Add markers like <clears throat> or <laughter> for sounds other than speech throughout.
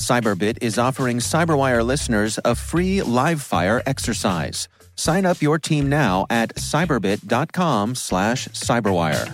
Cyberbit is offering Cyberwire listeners a free live fire exercise. Sign up your team now at cyberbit.com slash cyberwire.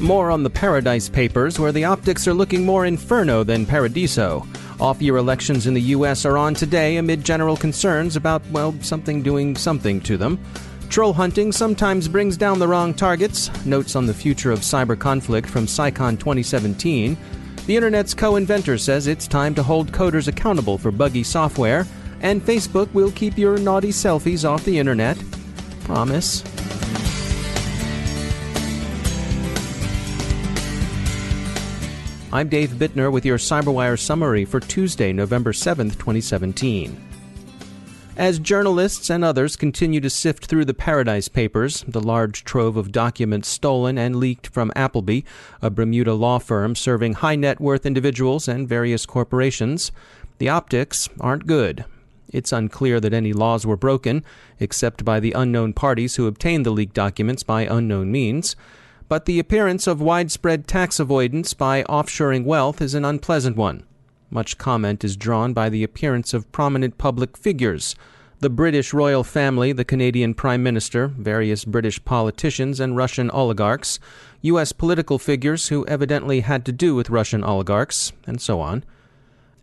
More on the Paradise Papers, where the optics are looking more inferno than paradiso. Off year elections in the U.S. are on today amid general concerns about, well, something doing something to them. Troll hunting sometimes brings down the wrong targets. Notes on the future of cyber conflict from CyCon 2017. The internet's co inventor says it's time to hold coders accountable for buggy software. And Facebook will keep your naughty selfies off the internet. Promise. I'm Dave Bittner with your CyberWire summary for Tuesday, November 7th, 2017. As journalists and others continue to sift through the Paradise Papers, the large trove of documents stolen and leaked from Appleby, a Bermuda law firm serving high net worth individuals and various corporations, the optics aren't good. It's unclear that any laws were broken, except by the unknown parties who obtained the leaked documents by unknown means but the appearance of widespread tax avoidance by offshoring wealth is an unpleasant one. Much comment is drawn by the appearance of prominent public figures the British royal family, the Canadian Prime Minister, various British politicians, and Russian oligarchs, U.S. political figures who evidently had to do with Russian oligarchs, and so on.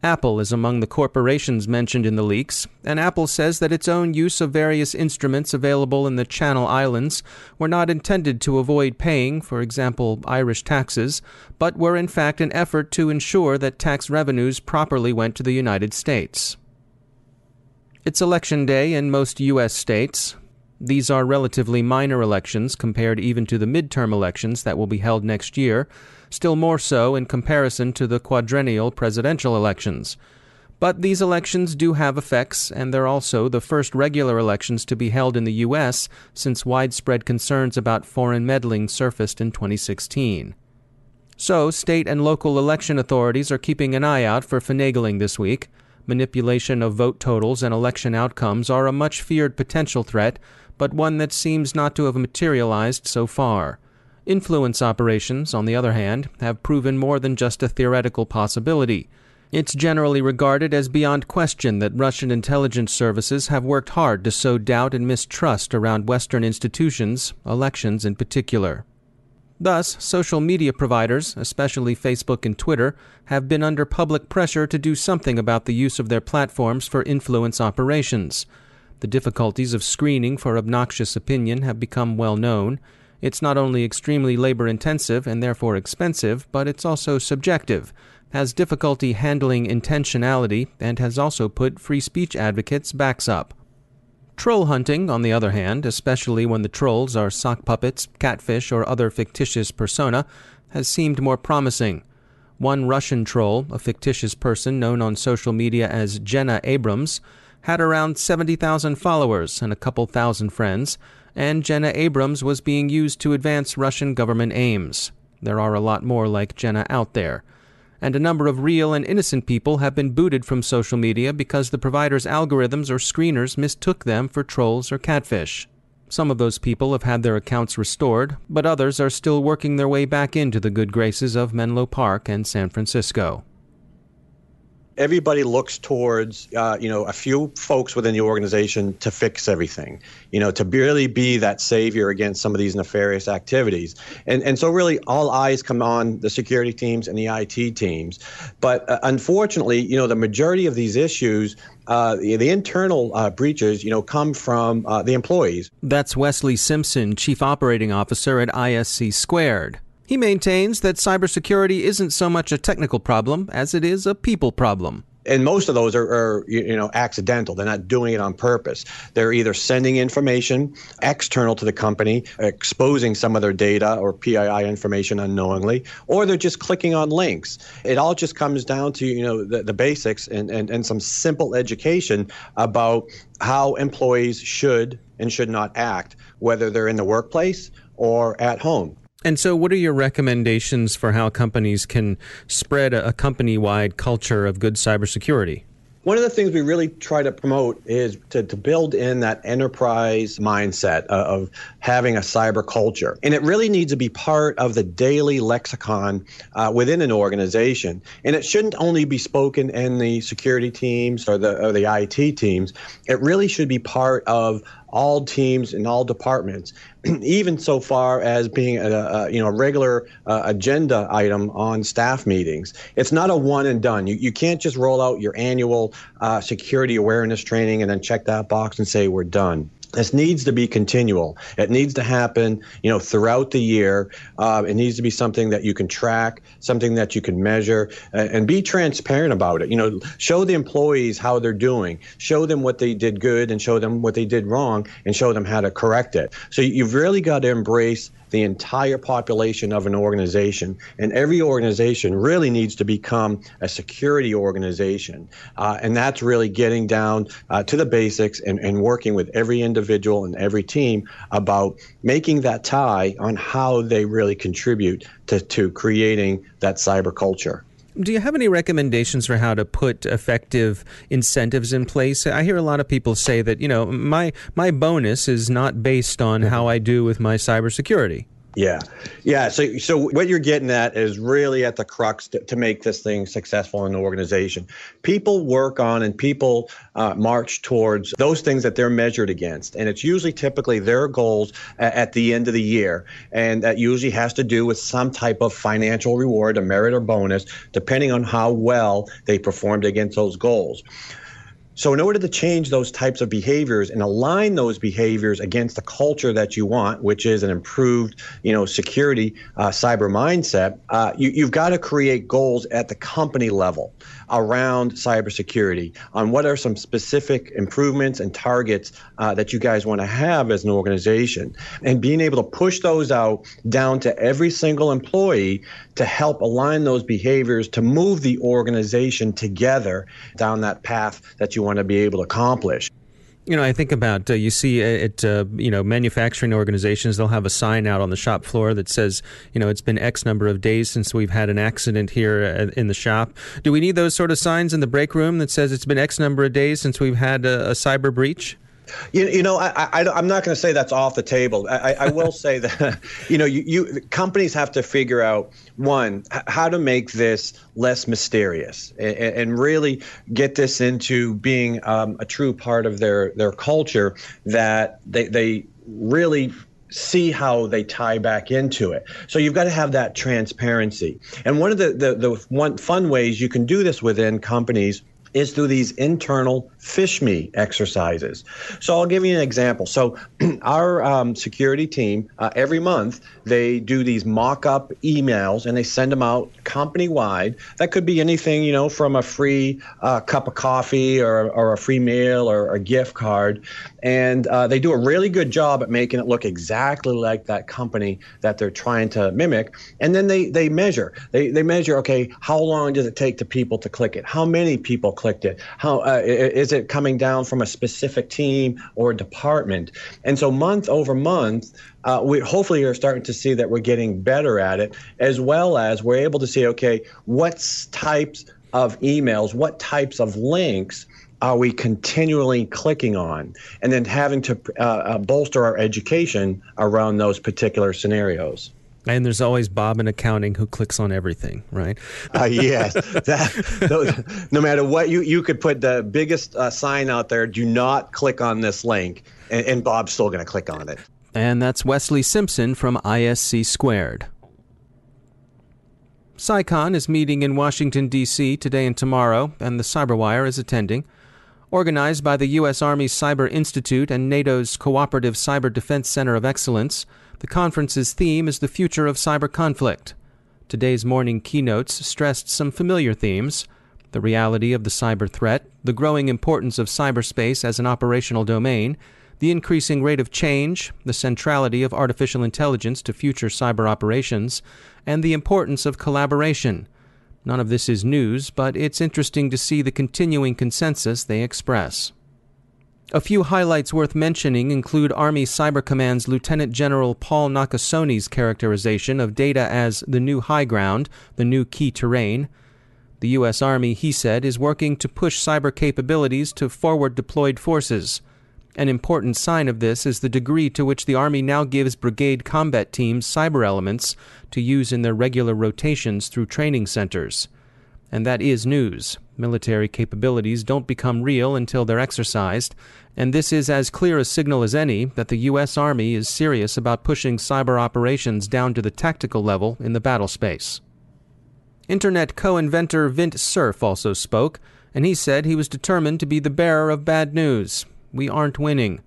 Apple is among the corporations mentioned in the leaks, and Apple says that its own use of various instruments available in the Channel Islands were not intended to avoid paying, for example, Irish taxes, but were in fact an effort to ensure that tax revenues properly went to the United States. It's election day in most U.S. states. These are relatively minor elections compared even to the midterm elections that will be held next year still more so in comparison to the quadrennial presidential elections. But these elections do have effects, and they're also the first regular elections to be held in the U.S. since widespread concerns about foreign meddling surfaced in 2016. So, state and local election authorities are keeping an eye out for finagling this week. Manipulation of vote totals and election outcomes are a much feared potential threat, but one that seems not to have materialized so far. Influence operations, on the other hand, have proven more than just a theoretical possibility. It's generally regarded as beyond question that Russian intelligence services have worked hard to sow doubt and mistrust around Western institutions, elections in particular. Thus, social media providers, especially Facebook and Twitter, have been under public pressure to do something about the use of their platforms for influence operations. The difficulties of screening for obnoxious opinion have become well known, it's not only extremely labor intensive and therefore expensive, but it's also subjective, has difficulty handling intentionality, and has also put free speech advocates' backs up. Troll hunting, on the other hand, especially when the trolls are sock puppets, catfish, or other fictitious persona, has seemed more promising. One Russian troll, a fictitious person known on social media as Jenna Abrams, had around 70,000 followers and a couple thousand friends, and Jenna Abrams was being used to advance Russian government aims. There are a lot more like Jenna out there. And a number of real and innocent people have been booted from social media because the provider's algorithms or screeners mistook them for trolls or catfish. Some of those people have had their accounts restored, but others are still working their way back into the good graces of Menlo Park and San Francisco. Everybody looks towards uh, you know a few folks within the organization to fix everything you know to really be that savior against some of these nefarious activities and and so really all eyes come on the security teams and the IT teams but uh, unfortunately you know the majority of these issues uh, the, the, internal uh, breaches, you know, come from uh, the employees. That's Wesley Simpson, Chief Operating Officer at ISC Squared. He maintains that cybersecurity isn't so much a technical problem as it is a people problem. And most of those are, are, you know accidental. They're not doing it on purpose. They're either sending information external to the company exposing some of their data or pii information unknowingly or they're just clicking on links. It all just comes down to you know the, the basics and, and, and some simple education about how employees should and should not act whether they're in the workplace or at home and so, what are your recommendations for how companies can spread a, company wide culture of good cybersecurity? One of the things we really try to promote is to, to build in that enterprise mindset of having a cyber culture. And it really needs to be part of the daily lexicon uh, within an organization. And it shouldn't only be spoken in the security teams or the, or the IT teams, it really should be part of all teams and all departments, <clears throat> even so far as being a, a you know regular uh, agenda item on staff meetings. It's not a one and done. You, you can't just roll out your annual uh, security awareness training and then check that box and say we're done this needs to be continual. It needs to happen, you know, throughout the year. Uh, it needs to be something that you can track, something that you can measure, uh, and be transparent about it. You know, show the employees how they're doing, show them what they did good, and show them what they did wrong, and show them how to correct it. So you've really got to embrace the entire population of an organization. And every organization really needs to become a security organization. Uh, and that's really getting down uh, to the basics and, and working with every individual and every team about making that tie on how they really contribute to, to creating that cyber culture. Do you have any recommendations for how to put effective incentives in place? I hear a lot of people say that, you know, my my bonus is not based on mm-hmm. how I do with my cybersecurity. Yeah, yeah. So, so what you're getting at is really at the crux to, to make this thing successful in the organization. People work on and people uh, march towards those things that they're measured against, and it's usually typically their goals at, at the end of the year, and that usually has to do with some type of financial reward, a merit or bonus, depending on how well they performed against those goals. So, in order to change those types of behaviors and align those behaviors against the culture that you want, which is an improved, you know, security uh, cyber mindset, uh, you, you've got to create goals at the company level around cybersecurity on what are some specific improvements and targets uh, that you guys want to have as an organization, and being able to push those out down to every single employee to help align those behaviors to move the organization together down that path that you want to be able to accomplish. You know, I think about uh, you see at uh, you know manufacturing organizations they'll have a sign out on the shop floor that says you know it's been X number of days since we've had an accident here uh, in the shop. Do we need those sort of signs in the break room that says it's been X number of days since we've had a, a cyber breach? You, you know, I, I, am not going to say that's off the table. I, I will say that, <laughs> you know, you, you companies have to figure out one how to make this less mysterious and, and really get this into being um, a true part of their their culture that they they really see how they tie back into it. So you've got to have that transparency. And one of the, the, the one fun ways you can do this within companies is through these internal PhishMe exercises. So I'll give you an example. So <clears throat> our um, security team uh, every month they do these mock-up emails and they send them out company-wide. That could be anything, you know, from a free uh, cup of coffee or, or a free meal or a gift card, and uh, they do a really good job at making it look exactly like that company that they're trying to mimic. And then they they measure. They they measure. Okay, how long does it take to people to click it? How many people clicked it? How uh, is it coming down from a specific team or department? And so month over month, uh, we hopefully are starting to see that we're getting better at it, as well as we're able to see, okay, what types of emails, what types of links are we continually clicking on, and then having to uh, uh, bolster our education around those particular scenarios. And there's always Bob in accounting who clicks on everything, right? uh, yes. That, those, no matter what, you, you could put the biggest uh, sign out there do not click on this link, and, and Bob's still going to click on it. And that's Wesley Simpson from ISC Squared. CyCon is meeting in Washington, D.C. today and tomorrow, and the Cyberwire is attending. Organized by the U.S. Army Cyber Institute and NATO's Cooperative Cyber Defense Center of Excellence, the conference's theme is the future of cyber conflict. Today's morning keynotes stressed some familiar themes the reality of the cyber threat, the growing importance of cyberspace as an operational domain, the increasing rate of change, the centrality of artificial intelligence to future cyber operations, and the importance of collaboration. None of this is news, but it's interesting to see the continuing consensus they express. A few highlights worth mentioning include Army Cyber Command's Lieutenant General Paul Nakasone's characterization of data as the new high ground, the new key terrain. The U.S. Army, he said, is working to push cyber capabilities to forward deployed forces. An important sign of this is the degree to which the Army now gives brigade combat teams cyber elements to use in their regular rotations through training centers. And that is news. Military capabilities don't become real until they're exercised, and this is as clear a signal as any that the U.S. Army is serious about pushing cyber operations down to the tactical level in the battle space. Internet co inventor Vint Cerf also spoke, and he said he was determined to be the bearer of bad news we aren't winning.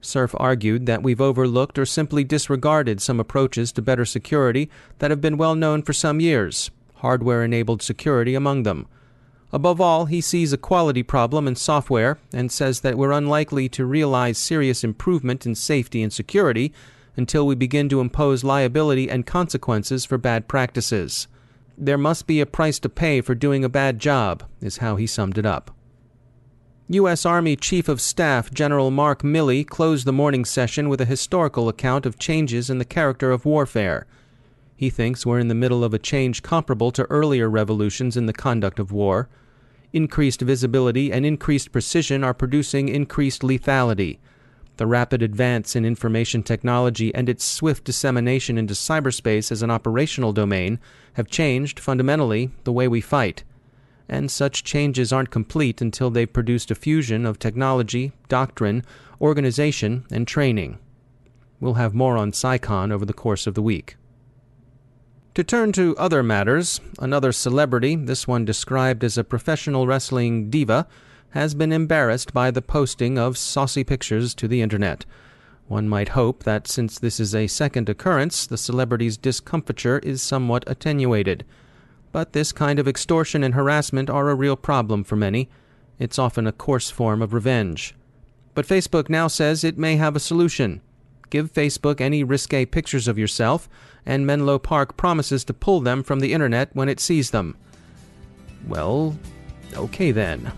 Cerf argued that we've overlooked or simply disregarded some approaches to better security that have been well known for some years, hardware enabled security among them. Above all, he sees a quality problem in software and says that we're unlikely to realize serious improvement in safety and security until we begin to impose liability and consequences for bad practices. There must be a price to pay for doing a bad job, is how he summed it up. U.S. Army Chief of Staff General Mark Milley closed the morning session with a historical account of changes in the character of warfare. He thinks we're in the middle of a change comparable to earlier revolutions in the conduct of war. Increased visibility and increased precision are producing increased lethality. The rapid advance in information technology and its swift dissemination into cyberspace as an operational domain have changed, fundamentally, the way we fight and such changes aren't complete until they've produced a fusion of technology, doctrine, organization, and training. We'll have more on CyCon over the course of the week. To turn to other matters, another celebrity, this one described as a professional wrestling diva, has been embarrassed by the posting of saucy pictures to the internet. One might hope that since this is a second occurrence, the celebrity's discomfiture is somewhat attenuated. But this kind of extortion and harassment are a real problem for many. It's often a coarse form of revenge. But Facebook now says it may have a solution. Give Facebook any risque pictures of yourself, and Menlo Park promises to pull them from the internet when it sees them. Well, okay then.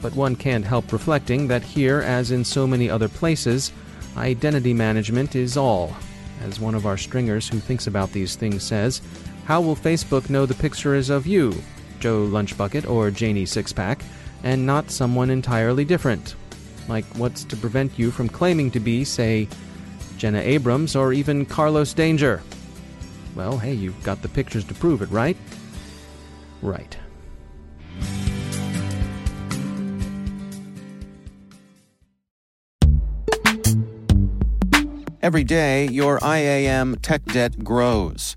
But one can't help reflecting that here, as in so many other places, identity management is all. As one of our stringers who thinks about these things says, how will Facebook know the picture is of you, Joe Lunchbucket or Janie Sixpack, and not someone entirely different? Like, what's to prevent you from claiming to be, say, Jenna Abrams or even Carlos Danger? Well, hey, you've got the pictures to prove it, right? Right. Every day, your IAM tech debt grows.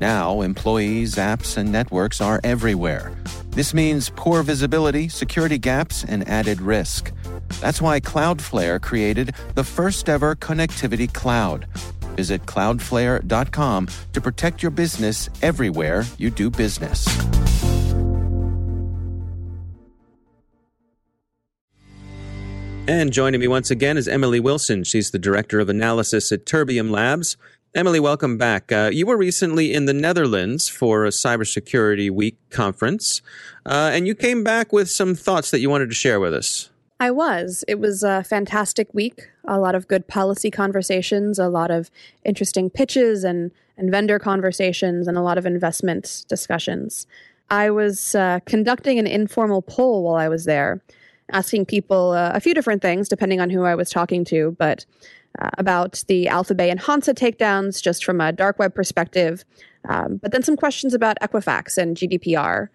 Now, employees, apps, and networks are everywhere. This means poor visibility, security gaps, and added risk. That's why Cloudflare created the first ever connectivity cloud. Visit cloudflare.com to protect your business everywhere you do business. And joining me once again is Emily Wilson. She's the Director of Analysis at Terbium Labs. Emily, welcome back. Uh, you were recently in the Netherlands for a Cybersecurity Week conference, uh, and you came back with some thoughts that you wanted to share with us. I was. It was a fantastic week. A lot of good policy conversations, a lot of interesting pitches and, and vendor conversations, and a lot of investment discussions. I was uh, conducting an informal poll while I was there asking people uh, a few different things depending on who I was talking to, but uh, about the Alphabay and Hansa takedowns just from a dark web perspective, um, but then some questions about Equifax and GDPR.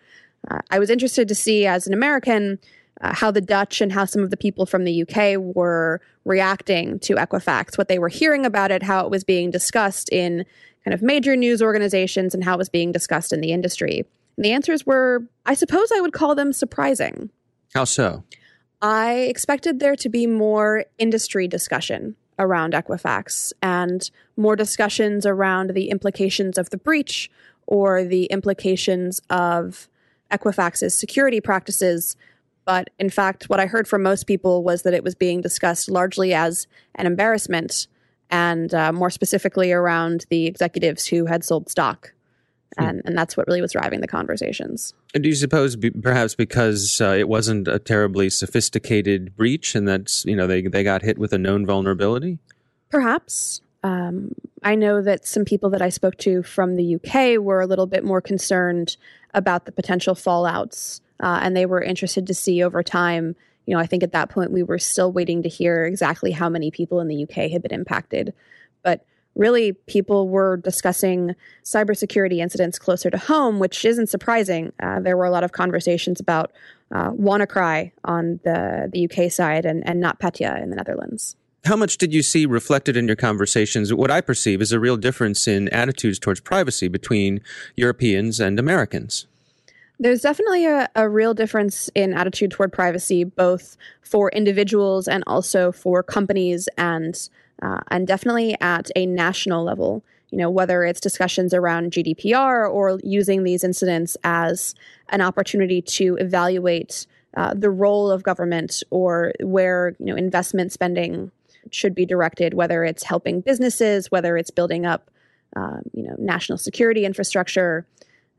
Uh, I was interested to see, as an American, uh, how the Dutch and how some of the people from the UK were reacting to Equifax, what they were hearing about it, how it was being discussed in kind of major news organizations, and how it was being discussed in the industry. And the answers were, I suppose I would call them surprising. How so? I expected there to be more industry discussion around Equifax and more discussions around the implications of the breach or the implications of Equifax's security practices. But in fact, what I heard from most people was that it was being discussed largely as an embarrassment and uh, more specifically around the executives who had sold stock. And and that's what really was driving the conversations. And do you suppose be, perhaps because uh, it wasn't a terribly sophisticated breach, and that's you know they they got hit with a known vulnerability? Perhaps. Um, I know that some people that I spoke to from the UK were a little bit more concerned about the potential fallouts, uh, and they were interested to see over time. You know, I think at that point we were still waiting to hear exactly how many people in the UK had been impacted, really people were discussing cybersecurity incidents closer to home, which isn't surprising. Uh, there were a lot of conversations about uh, WannaCry on the, the UK side and, and NotPetya in the Netherlands. How much did you see reflected in your conversations? What I perceive is a real difference in attitudes towards privacy between Europeans and Americans. There's definitely a, a, real difference in attitude toward privacy, both for individuals and also for companies and uh, and definitely at a national level. You know, whether it's discussions around GDPR or using these incidents as an opportunity to evaluate uh, the role of government or where you know investment spending should be directed, whether it's helping businesses, whether it's building up, um, you know, national security infrastructure.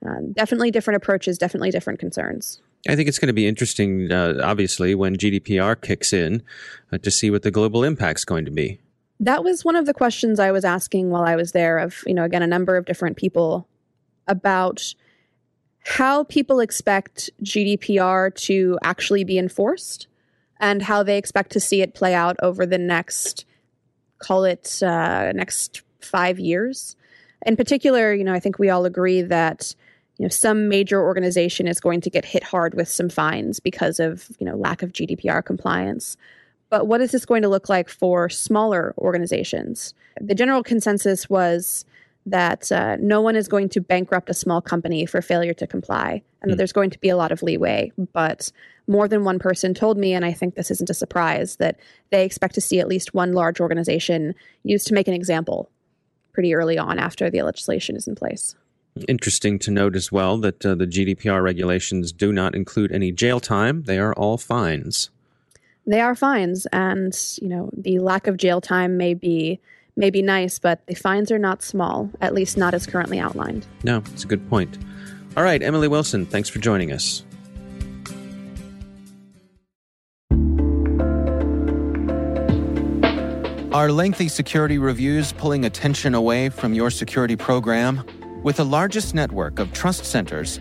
Um, definitely different approaches, definitely different concerns. I think it's going to be interesting, uh, obviously, when GDPR kicks in, uh, to see what the global impact's going to be that was one of the questions I was asking while I was there of, you know, again, a number of different people about how people expect GDPR to actually be enforced and how they expect to see it play out over the next, call it, uh, next five years. In particular, you know, I think we all agree that you know some major organization is going to get hit hard with some fines because of you know lack of GDPR compliance. But what is this going to look like for smaller organizations? The general consensus was that uh, no one is going to bankrupt a small company for failure to comply, and that hmm. there's going to be a lot of leeway. But more than one person told me, and I think this isn't a surprise, that they expect to see at least one large organization used to make an example pretty early on after the legislation is in place. Interesting to note as well that uh, the GDPR regulations do not include any jail time, they are all fines they are fines and you know the lack of jail time may be may be nice but the fines are not small at least not as currently outlined. No it's a good point. All right emily wilson thanks for joining us. Are lengthy security reviews pulling attention away from your security program? With the largest network of trust centers,